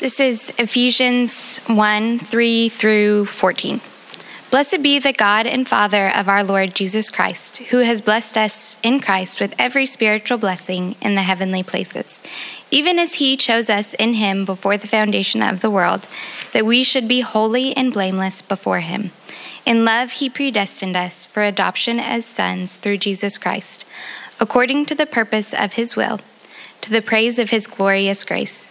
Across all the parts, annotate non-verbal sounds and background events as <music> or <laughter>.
This is Ephesians 1 3 through 14. Blessed be the God and Father of our Lord Jesus Christ, who has blessed us in Christ with every spiritual blessing in the heavenly places, even as he chose us in him before the foundation of the world, that we should be holy and blameless before him. In love, he predestined us for adoption as sons through Jesus Christ, according to the purpose of his will, to the praise of his glorious grace,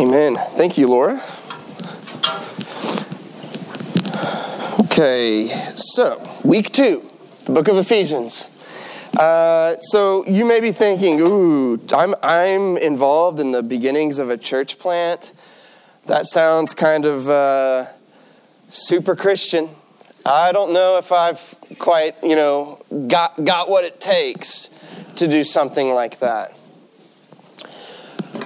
Amen. Thank you, Laura. Okay, so week two, the book of Ephesians. Uh, so you may be thinking, "Ooh, I'm I'm involved in the beginnings of a church plant." That sounds kind of uh, super Christian. I don't know if I've quite, you know, got got what it takes to do something like that.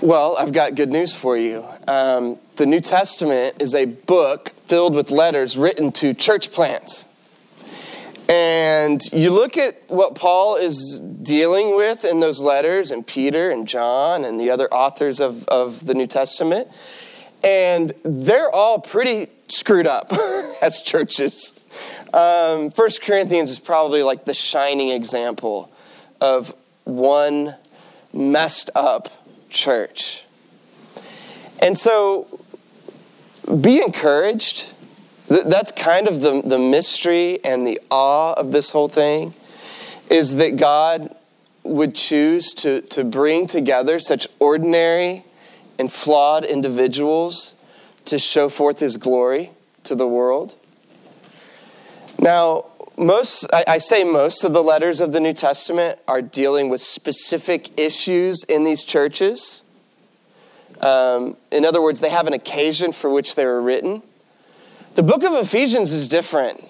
Well, I've got good news for you. Um, the New Testament is a book filled with letters written to church plants. And you look at what Paul is dealing with in those letters, and Peter and John and the other authors of, of the New Testament, and they're all pretty screwed up <laughs> as churches. Um, First Corinthians is probably like the shining example of one messed up church. And so be encouraged. That's kind of the, the mystery and the awe of this whole thing is that God would choose to, to bring together such ordinary and flawed individuals to show forth his glory to the world. Now, most I, say most of the letters of the new testament are dealing with specific issues in these churches. Um, in other words they have an occasion for which they were written. The book of ephesians is different.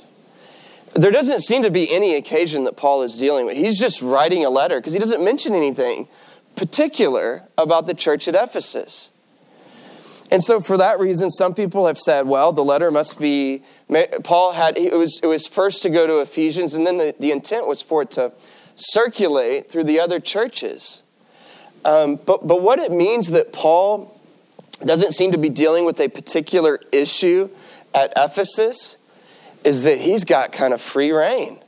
There doesn't seem to be any occasion that paul is dealing with. He's just writing a letter because he doesn't mention anything particular about the church at ephesus. And so, for that reason, some people have said, well, the letter must be, Paul had, it was, it was first to go to Ephesians, and then the, the intent was for it to circulate through the other churches. Um, but, but what it means that Paul doesn't seem to be dealing with a particular issue at Ephesus is that he's got kind of free rein.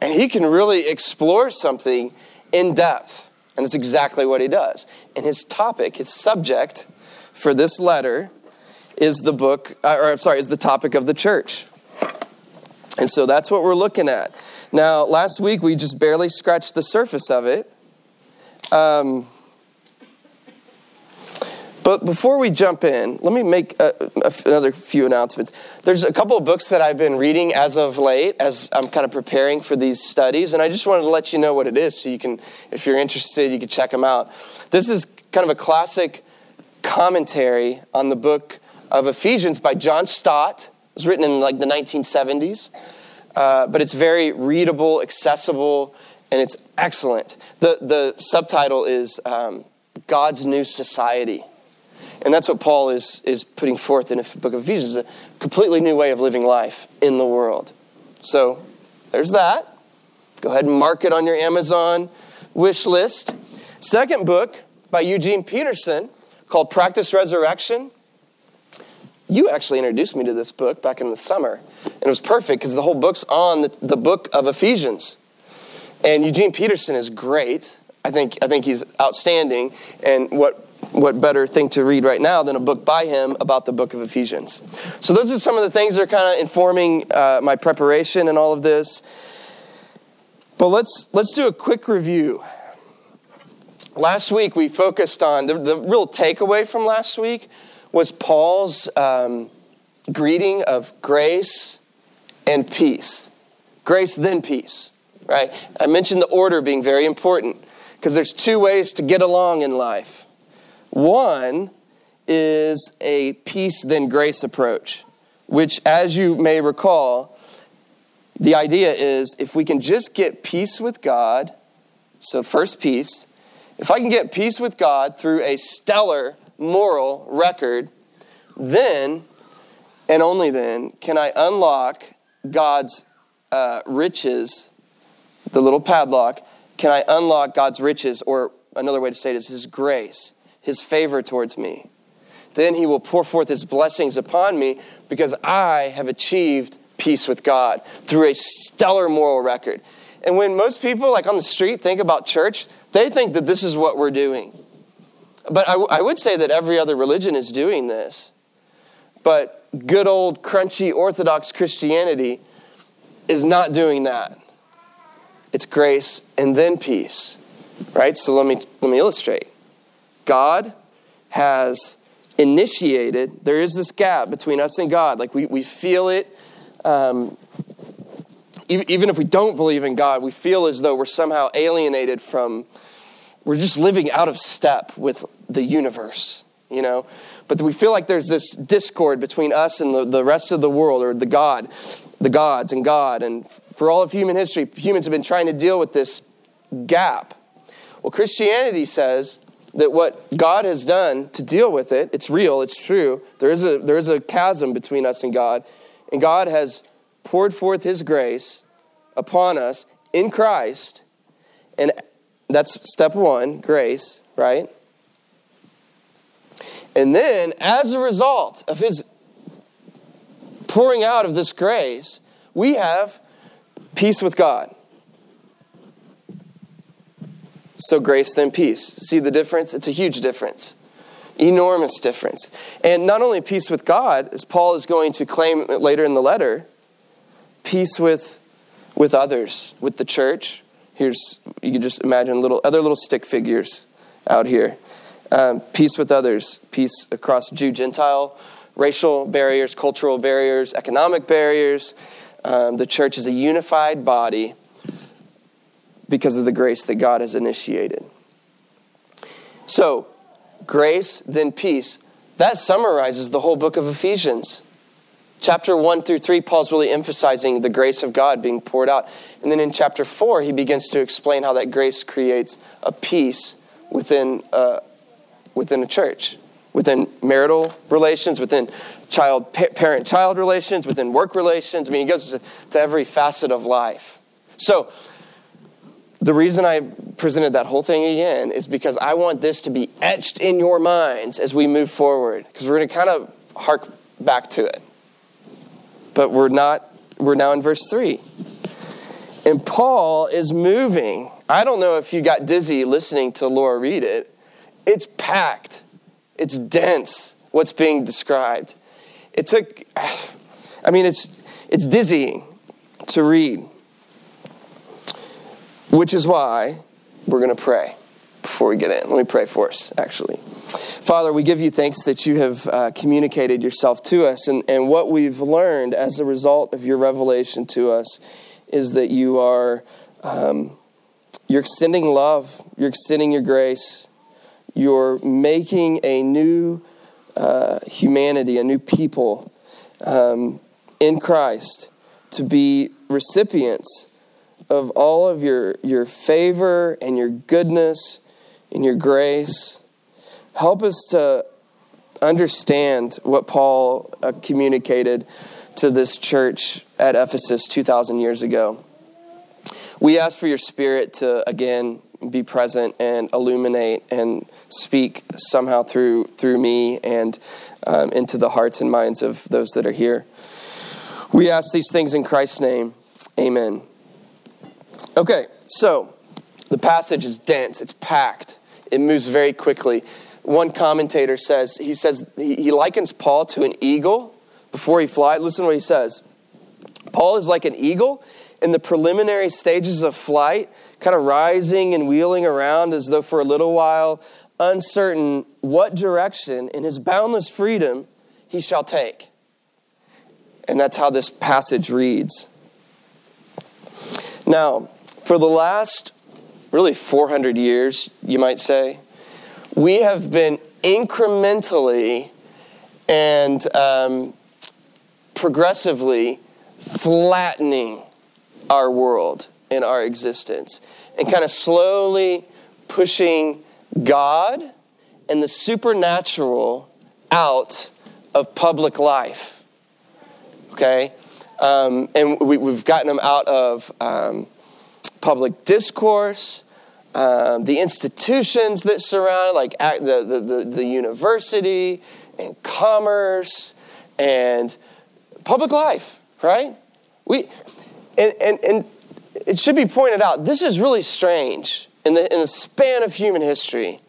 And he can really explore something in depth. And that's exactly what he does. And his topic, his subject, for this letter is the book, uh, or I'm sorry, is the topic of the church. And so that's what we're looking at. Now, last week we just barely scratched the surface of it. Um, but before we jump in, let me make another few announcements. There's a couple of books that I've been reading as of late as I'm kind of preparing for these studies, and I just wanted to let you know what it is so you can, if you're interested, you can check them out. This is kind of a classic commentary on the book of Ephesians by John Stott. It was written in like the 1970s, uh, but it's very readable, accessible, and it's excellent. The, the subtitle is um, God's New Society. And that's what Paul is, is putting forth in the book of Ephesians a completely new way of living life in the world. So there's that. Go ahead and mark it on your Amazon wish list. Second book by Eugene Peterson called Practice Resurrection. You actually introduced me to this book back in the summer, and it was perfect because the whole book's on the, the book of Ephesians. And Eugene Peterson is great. I think, I think he's outstanding. And what what better thing to read right now than a book by him about the book of Ephesians? So, those are some of the things that are kind of informing uh, my preparation and all of this. But let's, let's do a quick review. Last week, we focused on the, the real takeaway from last week was Paul's um, greeting of grace and peace. Grace, then peace, right? I mentioned the order being very important because there's two ways to get along in life. One is a peace, then grace approach, which, as you may recall, the idea is if we can just get peace with God, so first peace, if I can get peace with God through a stellar moral record, then and only then can I unlock God's uh, riches, the little padlock, can I unlock God's riches, or another way to say it is His grace, His favor towards me. Then He will pour forth His blessings upon me because I have achieved peace with God through a stellar moral record. And when most people, like on the street, think about church, they think that this is what we're doing. But I, w- I would say that every other religion is doing this. But good old crunchy Orthodox Christianity is not doing that. It's grace and then peace. Right? So let me let me illustrate. God has initiated, there is this gap between us and God. Like we, we feel it. Um, even if we don't believe in God, we feel as though we're somehow alienated from, we're just living out of step with the universe, you know? But we feel like there's this discord between us and the, the rest of the world, or the God, the gods and God. And for all of human history, humans have been trying to deal with this gap. Well, Christianity says that what God has done to deal with it, it's real, it's true. There is a, there is a chasm between us and God. And God has poured forth his grace upon us in Christ. And that's step one grace, right? And then, as a result of his pouring out of this grace, we have peace with God. So, grace, then peace. See the difference? It's a huge difference. Enormous difference. And not only peace with God, as Paul is going to claim later in the letter, peace with, with others, with the church. Here's, you can just imagine little other little stick figures out here. Um, peace with others, peace across Jew, Gentile, racial barriers, cultural barriers, economic barriers. Um, the church is a unified body because of the grace that God has initiated. So, grace, then peace. That summarizes the whole book of Ephesians. Chapter 1 through 3, Paul's really emphasizing the grace of God being poured out. And then in chapter 4, he begins to explain how that grace creates a peace within, uh, within a church, within marital relations, within child parent child relations, within work relations. I mean, he goes to, to every facet of life. So, the reason I presented that whole thing again is because I want this to be etched in your minds as we move forward, because we're going to kind of hark back to it. But we're not, we're now in verse 3. And Paul is moving. I don't know if you got dizzy listening to Laura read it. It's packed, it's dense, what's being described. It took, I mean, it's, it's dizzying to read. Which is why we're going to pray before we get in. Let me pray for us, actually. Father, we give you thanks that you have uh, communicated yourself to us. And, and what we've learned as a result of your revelation to us is that you are um, you're extending love, you're extending your grace, you're making a new uh, humanity, a new people um, in Christ to be recipients of all of your, your favor and your goodness and your grace. Help us to understand what Paul uh, communicated to this church at Ephesus 2,000 years ago. We ask for your spirit to, again, be present and illuminate and speak somehow through, through me and um, into the hearts and minds of those that are here. We ask these things in Christ's name. Amen. Okay, so the passage is dense, it's packed, it moves very quickly. One commentator says, he says, he, likens Paul to an eagle before he flies. Listen to what he says. Paul is like an eagle in the preliminary stages of flight, kind of rising and wheeling around as though for a little while, uncertain what direction in his boundless freedom he shall take. And that's how this passage reads. Now, for the last really 400 years, you might say, we have been incrementally and um, progressively flattening our world and our existence and kind of slowly pushing God and the supernatural out of public life. Okay? Um, and we, have gotten them out of um, public discourse, um, the institutions that surround, like the, the, the, the university and commerce and public life, right? We, and, and, and it should be pointed out, this is really strange. In the, in the span of human history,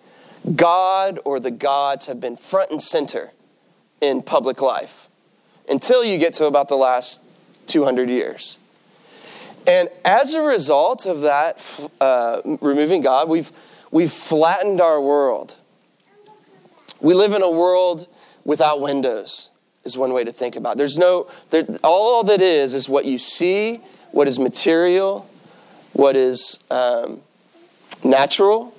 God or the gods have been front and center in public life until you get to about the last 200 years. And as a result of that, uh, removing God, we've, we've flattened our world. We live in a world without windows, is one way to think about it. There's no, there, all that is, is what you see, what is material, what is um, natural.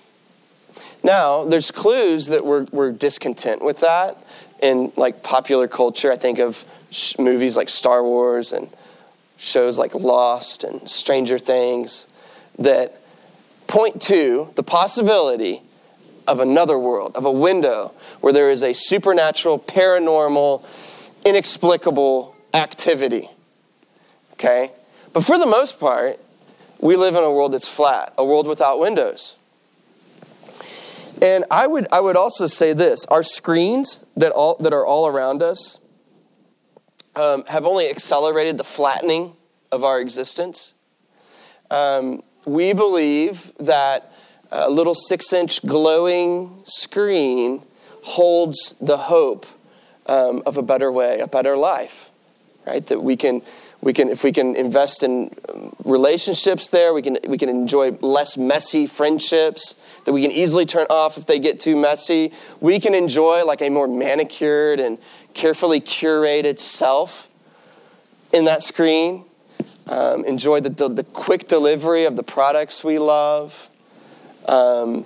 Now, there's clues that we're, we're discontent with that in like popular culture. I think of movies like Star Wars and shows like Lost and Stranger Things that point to the possibility of another world, of a window where there is a supernatural, paranormal, inexplicable activity. Okay? But for the most part, we live in a world that's flat, a world without windows. And I would, I would also say this our screens that, all, that are all around us um, have only accelerated the flattening of our existence. Um, we believe that a little six inch glowing screen holds the hope um, of a better way, a better life, right? That we can, we can, if we can invest in um, relationships there, we can, we can enjoy less messy friendships that we can easily turn off if they get too messy. We can enjoy like a more manicured and carefully curated self in that screen. Um, enjoy the, the, quick delivery of the products we love. Um,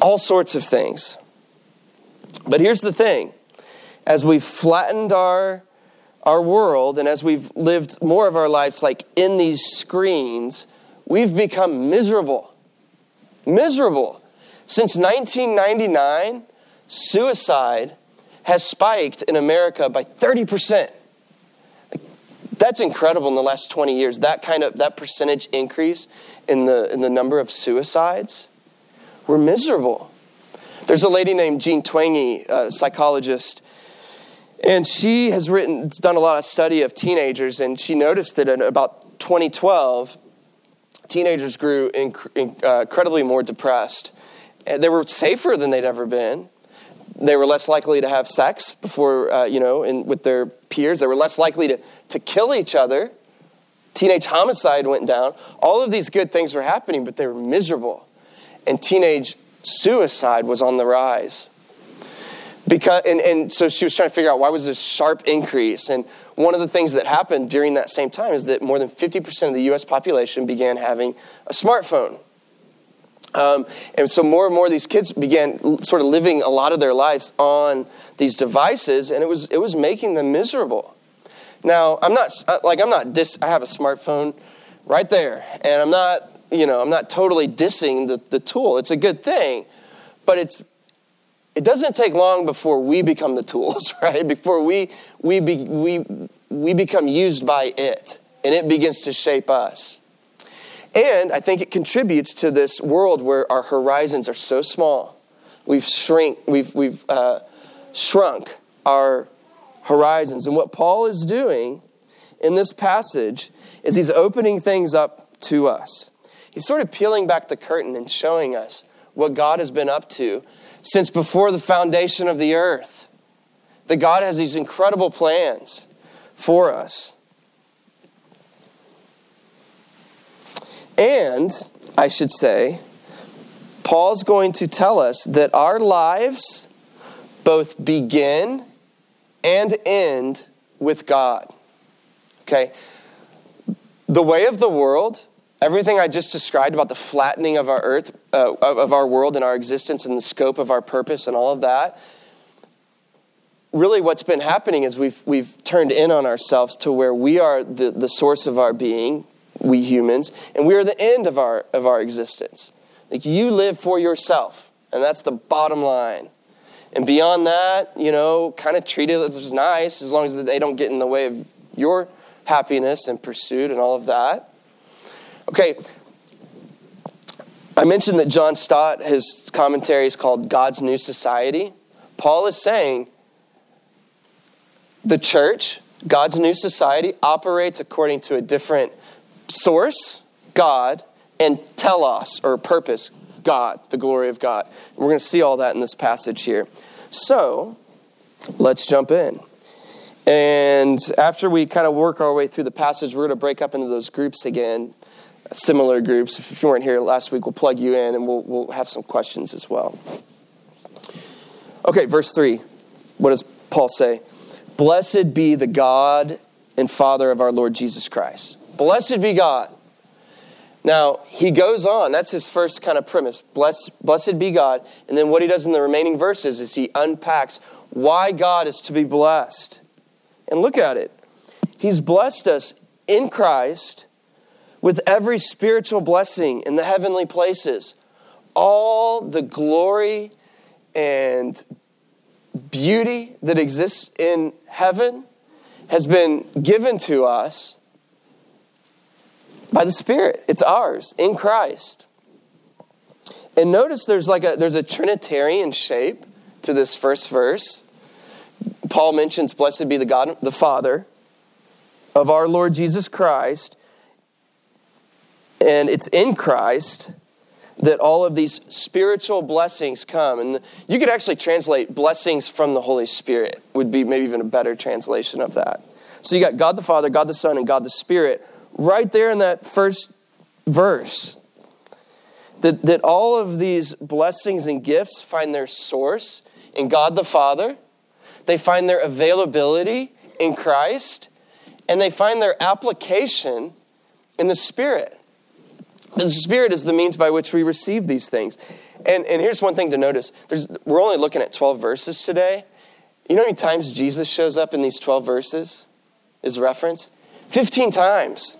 all sorts of things. But here's the thing as we've flattened our, our world and as we've lived more of our lives like in these screens, we've become miserable. Miserable. Since 1999, suicide has spiked in America by 30%. That's incredible in the last 20 years. That kind of that percentage increase in the in the number of suicides. We're miserable. There's a lady named Jean Twenge, a psychologist, and she has written done a lot of study of teenagers and she noticed that in about 2012 teenagers grew inc- uh, incredibly more depressed. And they were safer than they'd ever been. They were less likely to have sex before, uh, you know, in, with their peers. They were less likely to, to kill each other. Teenage homicide went down. All of these good things were happening, but they were miserable. And teenage suicide was on the rise. Because, and, and so she was trying to figure out why was this sharp increase. And one of the things that happened during that same time is that more than 50% of the US population began having a smartphone. Um, and so more and more these kids began sort of living a lot of their lives on these devices, and it was it was making them miserable. Now I'm not uh, like I'm not dis. I have a smartphone right there, and I'm not you know I'm not totally dissing the, the tool. It's a good thing, but it's it doesn't take long before we become the tools, <laughs> right? Before we we be, we we become used by it, and it begins to shape us. And I think it contributes to this world where our horizons are so small. We've shrink, we've, we've uh, shrunk our horizons. And what Paul is doing in this passage is he's opening things up to us. He's sort of peeling back the curtain and showing us what God has been up to since before the foundation of the earth. That God has these incredible plans for us. And, I should say, Paul's going to tell us that our lives both begin and end with God. Okay? The way of the world, everything I just described about the flattening of our earth, uh, of our world and our existence and the scope of our purpose and all of that, really what's been happening is we've, we've turned in on ourselves to where we are the, the source of our being, we humans, and we are the end of our, of our existence. Like you live for yourself, and that's the bottom line. And beyond that, you know, kind of treat it as nice as long as they don't get in the way of your happiness and pursuit and all of that. Okay, I mentioned that John Stott, his commentary is called God's New Society. Paul is saying the church, God's new society, operates according to a different source, God, and telos, or purpose, God, the glory of God. And we're going to see all that in this passage here. So, let's jump in. And after we kind of work our way through the passage, we're going to break up into those groups again, similar groups. If you weren't here last week, we'll plug you in and we'll, we'll have some questions as well. Okay, verse 3. What does Paul say? Blessed be the God and Father of our Lord Jesus Christ. Blessed be God. Now, he goes on. That's his first kind of premise. Bless, blessed be God. And then what he does in the remaining verses is he unpacks why God is to be blessed. And look at it. He's blessed us in Christ with every spiritual blessing in the heavenly places. All the glory and beauty that exists in heaven has been given to us by the Spirit. It's ours in Christ. And notice there's like a there's a Trinitarian shape to this first verse. Paul mentions, Blessed be the God, the Father of our Lord Jesus Christ. And it's in Christ that all of these spiritual blessings come. And you could actually translate blessings from the Holy Spirit, would be maybe even a better translation of that. So you got God the Father, God the Son, and God the Spirit right there in that first verse. That, that all of these blessings and gifts find their source in God the Father, they find their availability in Christ, and they find their application in the Spirit. The Spirit is the means by which we receive these things. And, and here's one thing to notice There's, we're only looking at 12 verses today. You know how many times Jesus shows up in these 12 verses? Is reference? 15 times.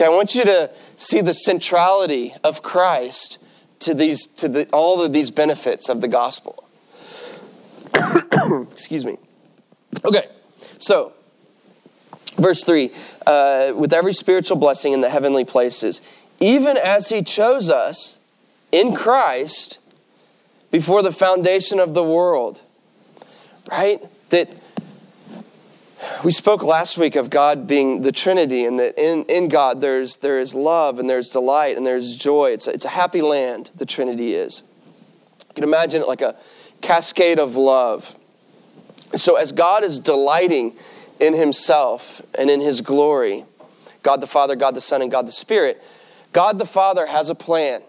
Okay, I want you to see the centrality of Christ to, these, to the, all of these benefits of the gospel. <coughs> Excuse me. Okay, so verse 3 uh, with every spiritual blessing in the heavenly places even as he chose us in Christ before the foundation of the world. Right? That we spoke last week of God being the Trinity, and that in, in God there's, there is love, and there's delight, and there's joy. It's a, it's a happy land, the Trinity is. You can imagine it like a cascade of love. So, as God is delighting in Himself and in His glory, God the Father, God the Son, and God the Spirit, God the Father has a plan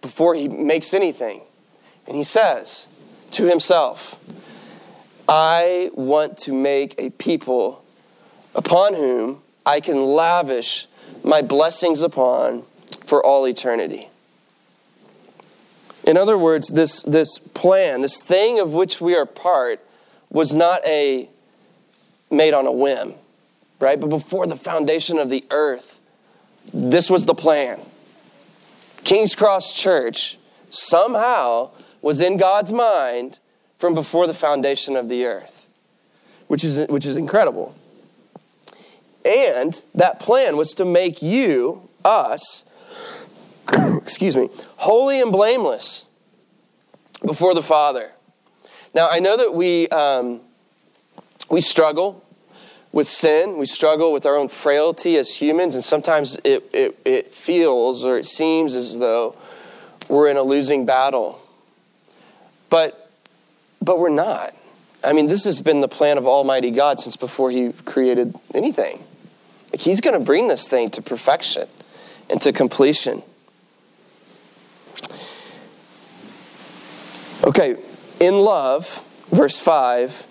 before he makes anything. And he says to himself, I want to make a people upon whom I can lavish my blessings upon for all eternity. In other words, this, this plan, this thing of which we are part, was not a made on a whim, right? But before the foundation of the earth, this was the plan. King's Cross Church somehow was in God's mind from before the foundation of the earth, which is, which is incredible. And that plan was to make you, us, <coughs> excuse me, holy and blameless before the Father. Now, I know that we, um, we struggle with sin. We struggle with our own frailty as humans, and sometimes it, it, it feels or it seems as though we're in a losing battle. But, but we're not. I mean, this has been the plan of Almighty God since before He created anything. Like he's going to bring this thing to perfection and to completion. Okay, in love, verse 5,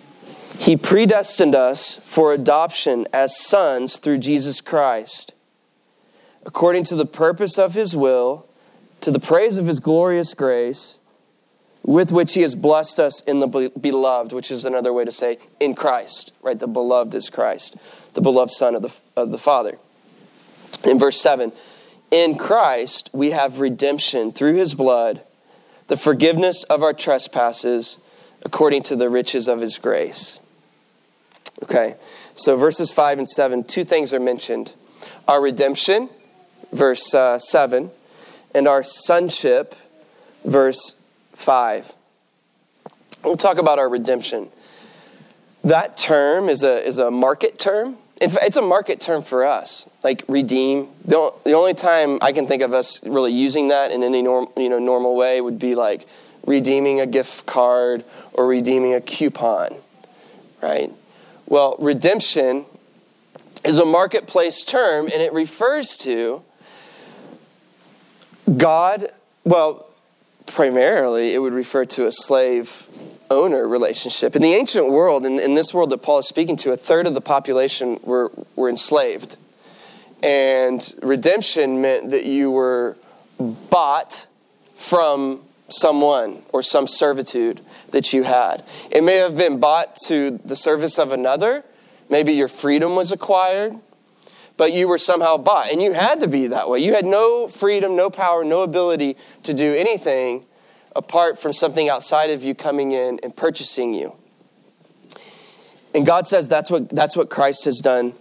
he predestined us for adoption as sons through Jesus Christ, according to the purpose of his will, to the praise of his glorious grace, with which he has blessed us in the beloved, which is another way to say in Christ, right? The beloved is Christ, the beloved Son of the, of the Father. In verse 7, in Christ we have redemption through his blood, the forgiveness of our trespasses according to the riches of his grace. Okay, so verses 5 and 7, two things are mentioned our redemption, verse uh, 7, and our sonship, verse 5. We'll talk about our redemption. That term is a, is a market term. In fact, it's a market term for us, like redeem. The, the only time I can think of us really using that in any norm, you know, normal way would be like redeeming a gift card or redeeming a coupon, right? Well, redemption is a marketplace term and it refers to God, well, primarily it would refer to a slave owner relationship. In the ancient world, in, in this world that Paul is speaking to, a third of the population were, were enslaved. And redemption meant that you were bought from someone or some servitude that you had. It may have been bought to the service of another. Maybe your freedom was acquired, but you were somehow bought. And you had to be that way. You had no freedom, no power, no ability to do anything apart from something outside of you coming in and purchasing you. And God says that's what, that's what Christ has done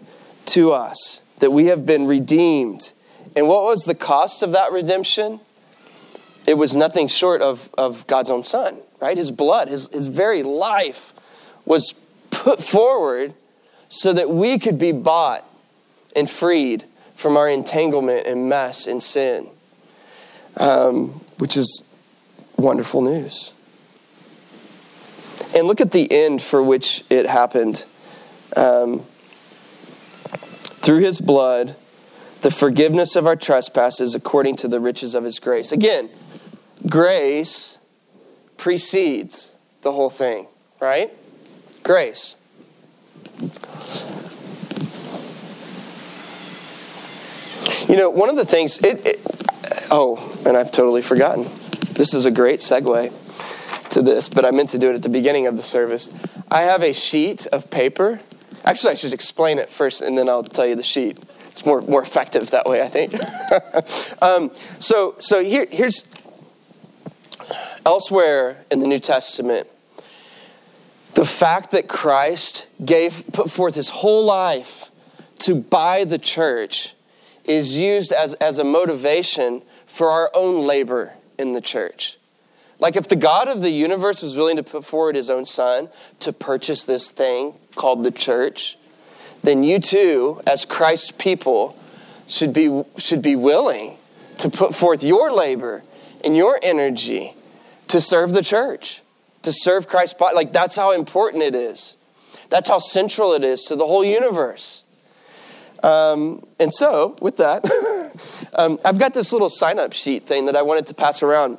to us, that we have been redeemed. And what was the cost of that redemption? It was nothing short of, of God's own Son, right? His blood, his, his very life was put forward so that we could be bought and freed from our entanglement and mess and sin, um, which is wonderful news. And look at the end for which it happened. Um, through his blood, the forgiveness of our trespasses according to the riches of his grace. Again, grace precedes the whole thing, right? Grace. You know, one of the things, it, it oh, and I've totally forgotten. This is a great segue to this, but I meant to do it at the beginning of the service. I have a sheet of paper. Actually, I should explain it first, and then I'll tell you the sheet. It's more, more effective that way, I think. <laughs> um, so so here, here's elsewhere in the New Testament, the fact that Christ gave, put forth his whole life to buy the church is used as, as a motivation for our own labor in the church. Like if the God of the universe was willing to put forward his own son to purchase this thing called the church, then you too, as Christ's people, should be, should be willing to put forth your labor and your energy to serve the church, to serve Christ's body. Like that's how important it is. That's how central it is to the whole universe. Um, and so, with that, <laughs> um, I've got this little sign up sheet thing that I wanted to pass around.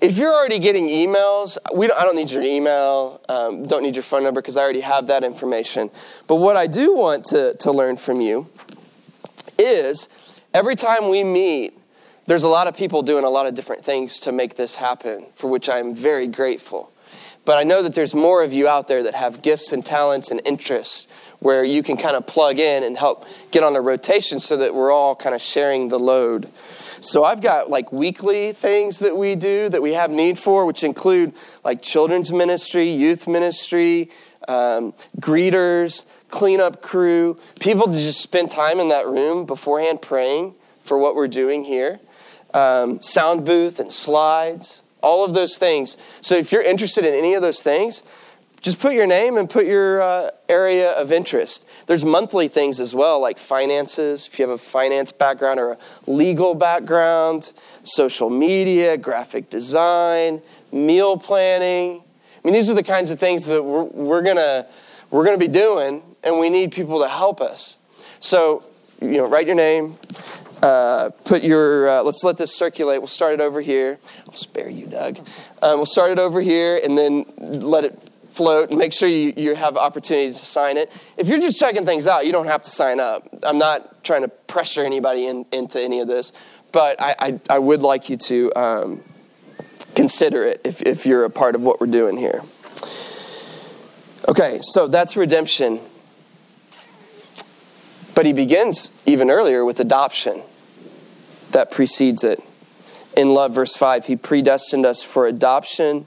If you're already getting emails, we don't, I don't need your email, um, don't need your phone number because I already have that information. But what I do want to, to learn from you is every time we meet, there's a lot of people doing a lot of different things to make this happen, for which I'm very grateful. But I know that there's more of you out there that have gifts and talents and interests where you can kind of plug in and help get on a rotation so that we're all kind of sharing the load. So I've got like weekly things that we do that we have need for, which include like children's ministry, youth ministry, um, greeters, cleanup crew, people to just spend time in that room beforehand praying for what we're doing here, um, sound booth and slides, all of those things. So if you're interested in any of those things, just put your name and put your uh, area of interest. There's monthly things as well, like finances, if you have a finance background or a legal background, social media, graphic design, meal planning. I mean, these are the kinds of things that we're, we're to we're to be doing, and we need people to help us. So, you know, write your name, uh, put your, uh, let's let this circulate. We'll start it over here. I'll spare you, Doug. Um, we'll start it over here and then let it float and make sure you, you have opportunity to sign it. If you're just checking things out, you don't have to sign up. I'm not trying to pressure anybody in, into any of this, but I, I, I would like you to um, consider it if, if you're a part of what we're doing here. Okay, so that's redemption. But he begins even earlier with adoption that precedes it. In love, verse 5, he predestined us for adoption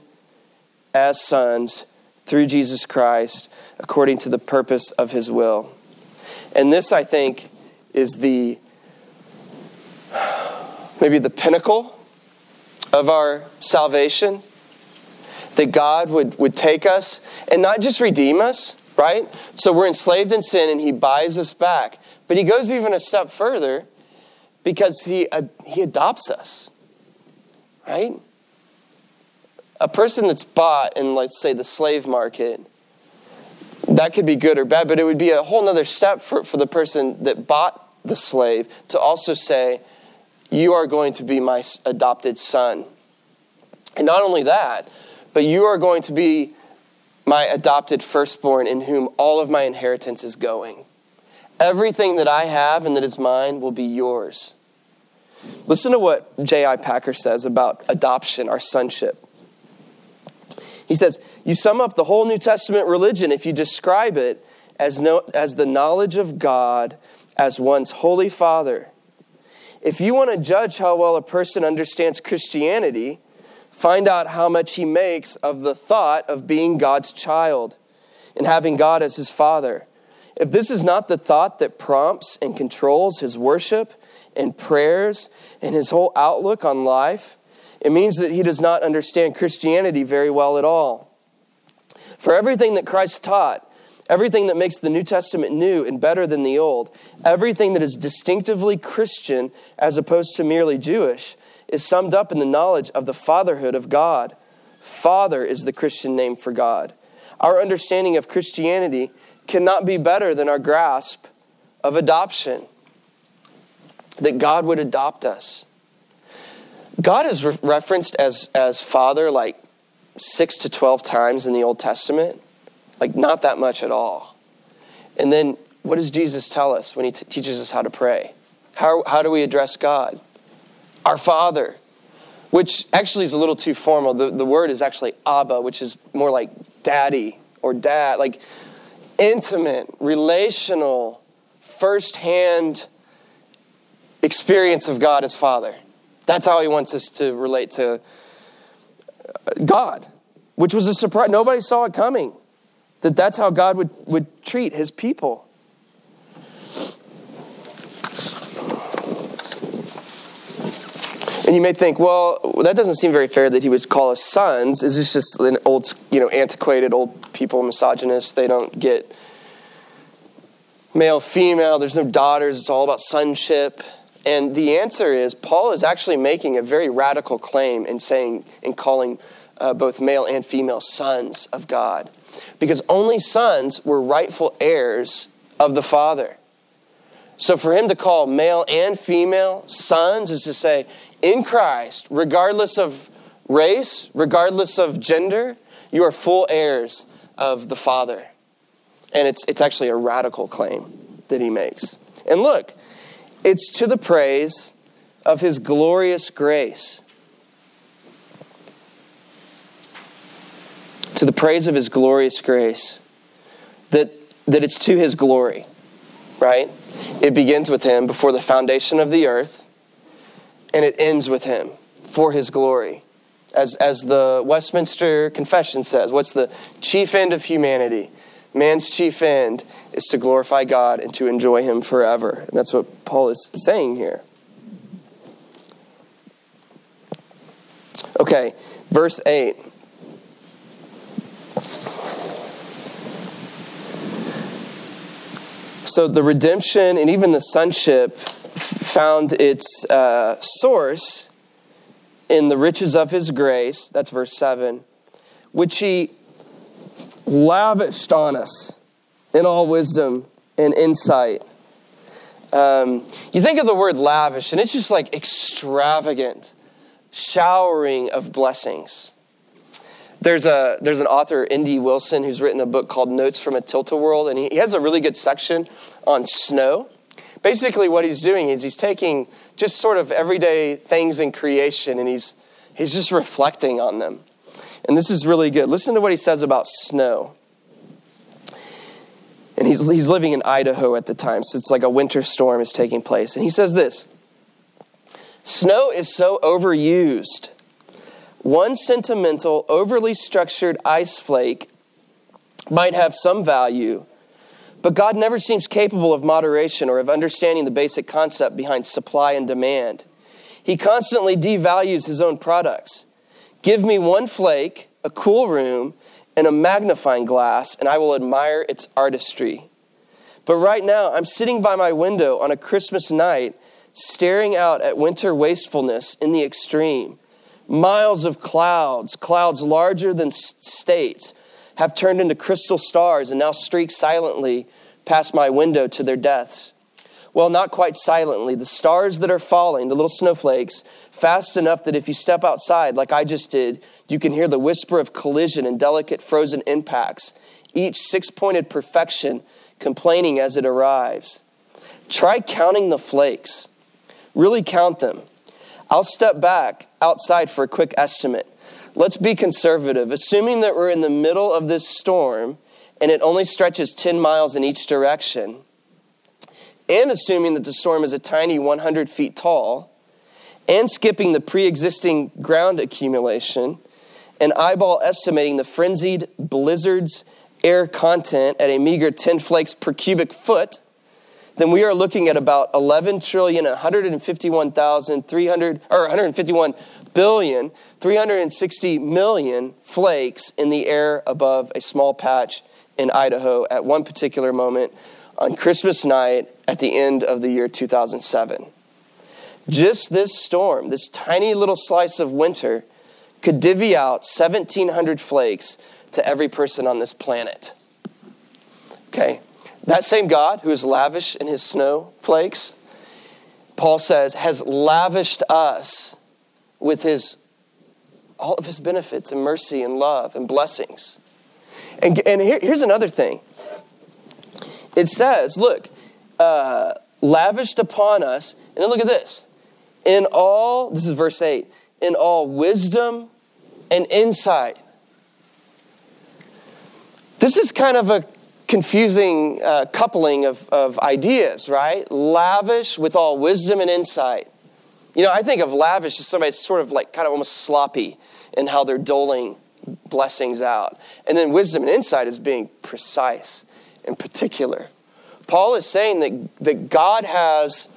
as sons through Jesus Christ according to the purpose of his will. And this, I think, is the maybe the pinnacle of our salvation that God would, would take us and not just redeem us, right? So we're enslaved in sin and He buys us back. But He goes even a step further because He, uh, he adopts us, right? A person that's bought in, let's say, the slave market, that could be good or bad, but it would be a whole other step for, for the person that bought the slave to also say, You are going to be my adopted son. And not only that, but you are going to be my adopted firstborn in whom all of my inheritance is going. Everything that I have and that is mine will be yours. Listen to what J.I. Packer says about adoption, our sonship. He says, You sum up the whole New Testament religion if you describe it as, no, as the knowledge of God as one's holy Father. If you want to judge how well a person understands Christianity, Find out how much he makes of the thought of being God's child and having God as his father. If this is not the thought that prompts and controls his worship and prayers and his whole outlook on life, it means that he does not understand Christianity very well at all. For everything that Christ taught, everything that makes the New Testament new and better than the Old, everything that is distinctively Christian as opposed to merely Jewish, is summed up in the knowledge of the fatherhood of God. Father is the Christian name for God. Our understanding of Christianity cannot be better than our grasp of adoption, that God would adopt us. God is re- referenced as, as Father like six to 12 times in the Old Testament, like not that much at all. And then what does Jesus tell us when he t- teaches us how to pray? How, how do we address God? our Father, which actually is a little too formal. The, the word is actually Abba, which is more like daddy or dad, like intimate, relational, firsthand experience of God as Father. That's how he wants us to relate to uh, God, which was a surprise. Nobody saw it coming. That that's how God would, would treat his people. And you may think, well, that doesn't seem very fair that he would call us sons. Is this just an old, you know, antiquated old people, misogynists? They don't get male, female. There's no daughters. It's all about sonship. And the answer is Paul is actually making a very radical claim in saying, and calling uh, both male and female sons of God. Because only sons were rightful heirs of the Father. So for him to call male and female sons is to say, in Christ, regardless of race, regardless of gender, you are full heirs of the Father. And it's, it's actually a radical claim that he makes. And look, it's to the praise of his glorious grace. To the praise of his glorious grace. That, that it's to his glory, right? It begins with him before the foundation of the earth and it ends with him for his glory. As, as the Westminster Confession says, what's the chief end of humanity? Man's chief end is to glorify God and to enjoy Him forever. And that's what Paul is saying here. Okay, verse 8. So the redemption and even the sonship found its uh, source in the riches of his grace, that's verse 7, which he lavished on us in all wisdom and insight. Um, you think of the word lavish, and it's just like extravagant, showering of blessings. There's, a, there's an author, N.D. Wilson, who's written a book called Notes from a Tilt-A-Whirl, and he, he has a really good section on snow. Basically, what he's doing is he's taking just sort of everyday things in creation and he's, he's just reflecting on them. And this is really good. Listen to what he says about snow. And he's, he's living in Idaho at the time, so it's like a winter storm is taking place. And he says this Snow is so overused. One sentimental, overly structured ice flake might have some value, but God never seems capable of moderation or of understanding the basic concept behind supply and demand. He constantly devalues his own products. Give me one flake, a cool room, and a magnifying glass, and I will admire its artistry. But right now, I'm sitting by my window on a Christmas night, staring out at winter wastefulness in the extreme. Miles of clouds, clouds larger than states, have turned into crystal stars and now streak silently past my window to their deaths. Well, not quite silently. The stars that are falling, the little snowflakes, fast enough that if you step outside, like I just did, you can hear the whisper of collision and delicate frozen impacts, each six pointed perfection complaining as it arrives. Try counting the flakes. Really count them. I'll step back outside for a quick estimate. Let's be conservative. Assuming that we're in the middle of this storm and it only stretches 10 miles in each direction, and assuming that the storm is a tiny 100 feet tall, and skipping the pre existing ground accumulation, and eyeball estimating the frenzied blizzard's air content at a meager 10 flakes per cubic foot, then we are looking at about 11 trillion 151,300 or 151 billion 360 million flakes in the air above a small patch in Idaho at one particular moment on Christmas night at the end of the year 2007. Just this storm, this tiny little slice of winter, could divvy out 1,700 flakes to every person on this planet. Okay? That same God who is lavish in his snowflakes, Paul says, has lavished us with his all of his benefits and mercy and love and blessings. And, and here, here's another thing it says, look, uh, lavished upon us, and then look at this. In all, this is verse 8, in all wisdom and insight. This is kind of a confusing uh, coupling of, of ideas, right? Lavish with all wisdom and insight. You know, I think of lavish as somebody sort of like kind of almost sloppy in how they're doling blessings out. And then wisdom and insight is being precise and particular. Paul is saying that, that God has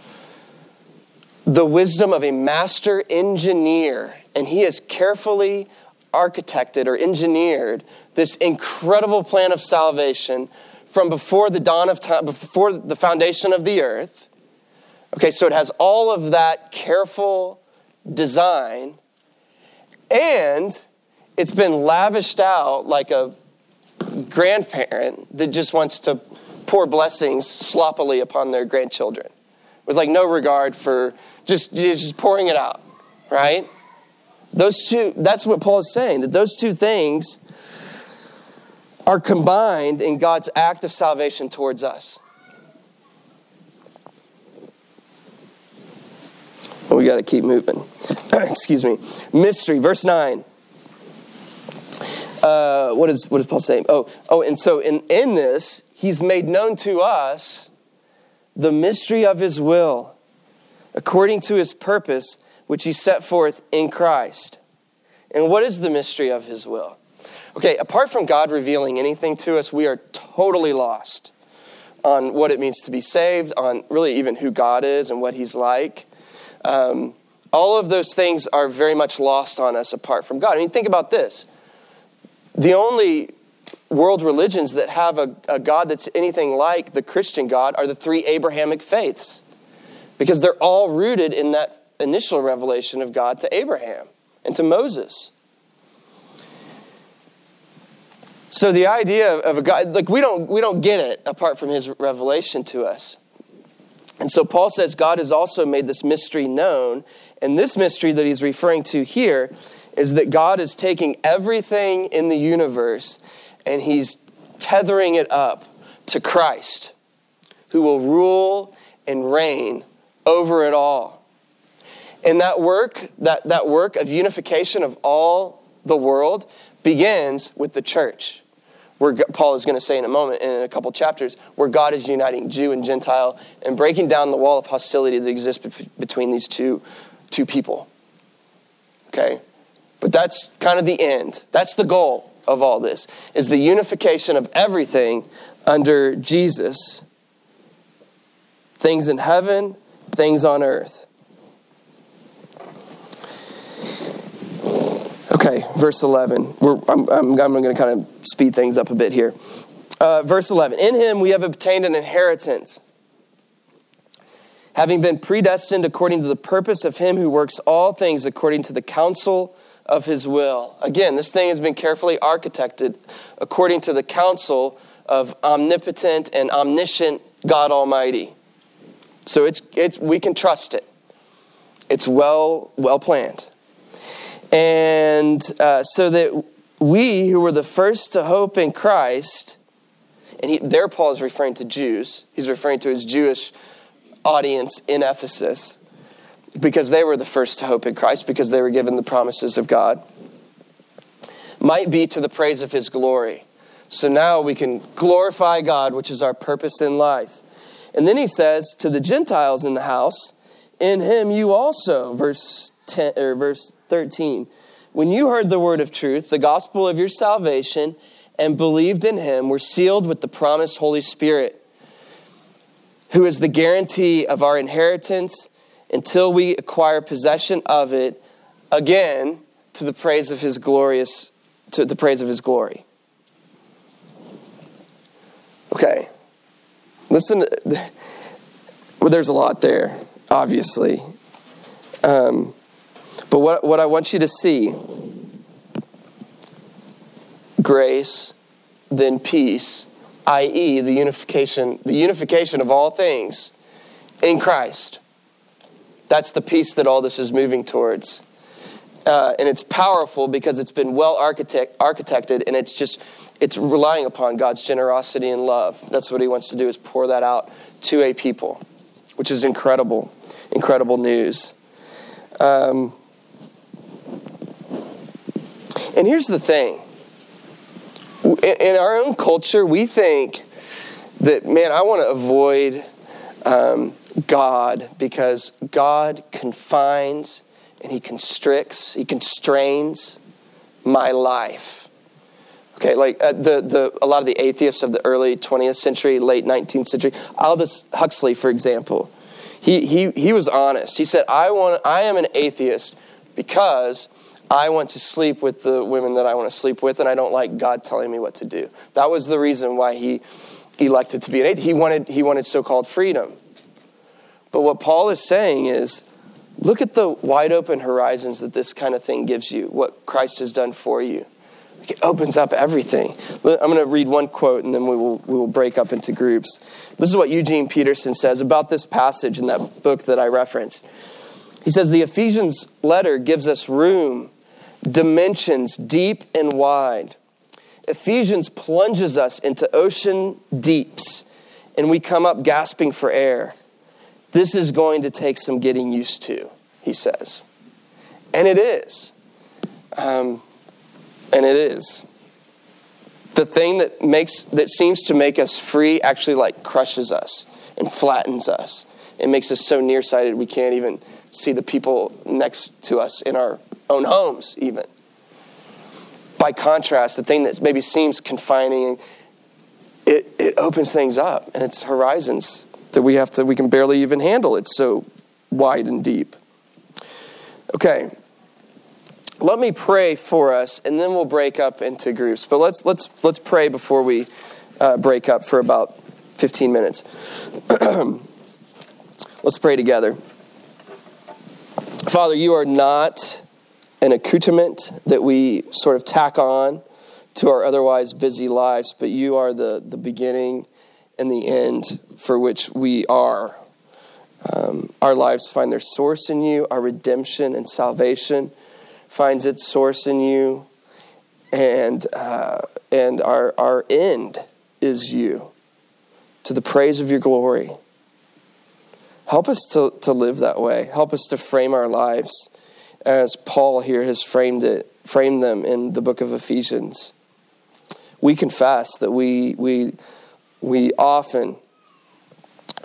the wisdom of a master engineer, and he has carefully architected or engineered this incredible plan of salvation from before the dawn of time, before the foundation of the earth. Okay, so it has all of that careful design, and it's been lavished out like a grandparent that just wants to pour blessings sloppily upon their grandchildren with like no regard for just, just pouring it out, right? Those two, that's what Paul is saying, that those two things are combined in God's act of salvation towards us. We got to keep moving. <clears throat> Excuse me. Mystery, verse 9. Uh, what, is, what does Paul say? Oh, oh, and so in, in this, he's made known to us the mystery of his will, according to his purpose, which he set forth in Christ. And what is the mystery of his will? Okay, apart from God revealing anything to us, we are totally lost on what it means to be saved, on really even who God is and what he's like. Um, all of those things are very much lost on us apart from God. I mean, think about this. The only world religions that have a, a God that's anything like the Christian God are the three Abrahamic faiths because they're all rooted in that initial revelation of God to Abraham and to Moses. So the idea of a God, like we don't we don't get it apart from his revelation to us. And so Paul says God has also made this mystery known, and this mystery that he's referring to here is that God is taking everything in the universe and he's tethering it up to Christ, who will rule and reign over it all. And that work, that, that work of unification of all the world begins with the church. Where Paul is going to say in a moment, in a couple chapters, where God is uniting Jew and Gentile and breaking down the wall of hostility that exists between these two, two people. Okay? But that's kind of the end. That's the goal of all this, is the unification of everything under Jesus. Things in heaven, things on earth. Okay, verse 11. We're, I'm, I'm, I'm going to kind of speed things up a bit here. Uh, verse 11 In him we have obtained an inheritance, having been predestined according to the purpose of him who works all things according to the counsel of his will. Again, this thing has been carefully architected according to the counsel of omnipotent and omniscient God Almighty. So it's, it's, we can trust it. It's well, well planned. And uh, so that we who were the first to hope in Christ, and he, there Paul is referring to Jews, he's referring to his Jewish audience in Ephesus because they were the first to hope in Christ, because they were given the promises of God, might be to the praise of his glory. So now we can glorify God, which is our purpose in life. And then he says to the Gentiles in the house, in him you also, verse 10 or verse 13, when you heard the word of truth, the gospel of your salvation, and believed in him, were sealed with the promised Holy Spirit, who is the guarantee of our inheritance until we acquire possession of it again to the praise of his glorious to the praise of his glory. Okay. Listen, well, there's a lot there, obviously. Um, but what, what I want you to see grace, then peace, i.e., the unification, the unification of all things in Christ. That's the peace that all this is moving towards. Uh, and it's powerful because it's been well architect, architected and it's just it's relying upon god's generosity and love. That's what he wants to do is pour that out to a people which is incredible incredible news. Um, and here's the thing. In our own culture we think that man i want to avoid um, God because God confines and He constricts, He constrains my life. Okay, like uh, the, the, a lot of the atheists of the early 20th century, late 19th century, Aldous Huxley, for example, he, he, he was honest. He said, I, want, I am an atheist because I want to sleep with the women that I want to sleep with, and I don't like God telling me what to do. That was the reason why he elected to be an atheist. He wanted, he wanted so called freedom. But what Paul is saying is look at the wide open horizons that this kind of thing gives you, what Christ has done for you. It opens up everything. I'm going to read one quote and then we will, we will break up into groups. This is what Eugene Peterson says about this passage in that book that I referenced. He says, The Ephesians letter gives us room, dimensions deep and wide. Ephesians plunges us into ocean deeps, and we come up gasping for air. This is going to take some getting used to, he says. And it is. Um, and it is. The thing that makes that seems to make us free actually like crushes us and flattens us. It makes us so nearsighted we can't even see the people next to us in our own homes, even. By contrast, the thing that maybe seems confining, it, it opens things up and its horizons that we have to we can barely even handle. It's so wide and deep. Okay. let me pray for us, and then we'll break up into groups. But let's let's let's pray before we uh, break up for about 15 minutes. <clears throat> let's pray together. Father, you are not an accoutrement that we sort of tack on to our otherwise busy lives, but you are the, the beginning and the end for which we are. Um, our lives find their source in you, our redemption and salvation finds its source in you, and, uh, and our, our end is you to the praise of your glory. Help us to, to live that way. Help us to frame our lives as Paul here has framed it, framed them in the book of Ephesians. We confess that we, we, we often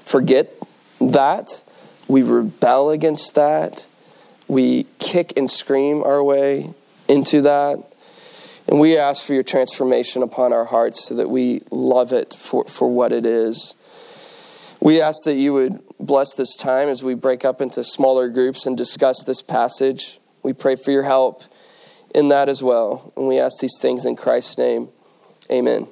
forget that, we rebel against that, we kick and scream our way into that. And we ask for your transformation upon our hearts so that we love it for, for what it is. We ask that you would bless this time as we break up into smaller groups and discuss this passage. We pray for your help in that as well. And we ask these things in Christ's name. Amen.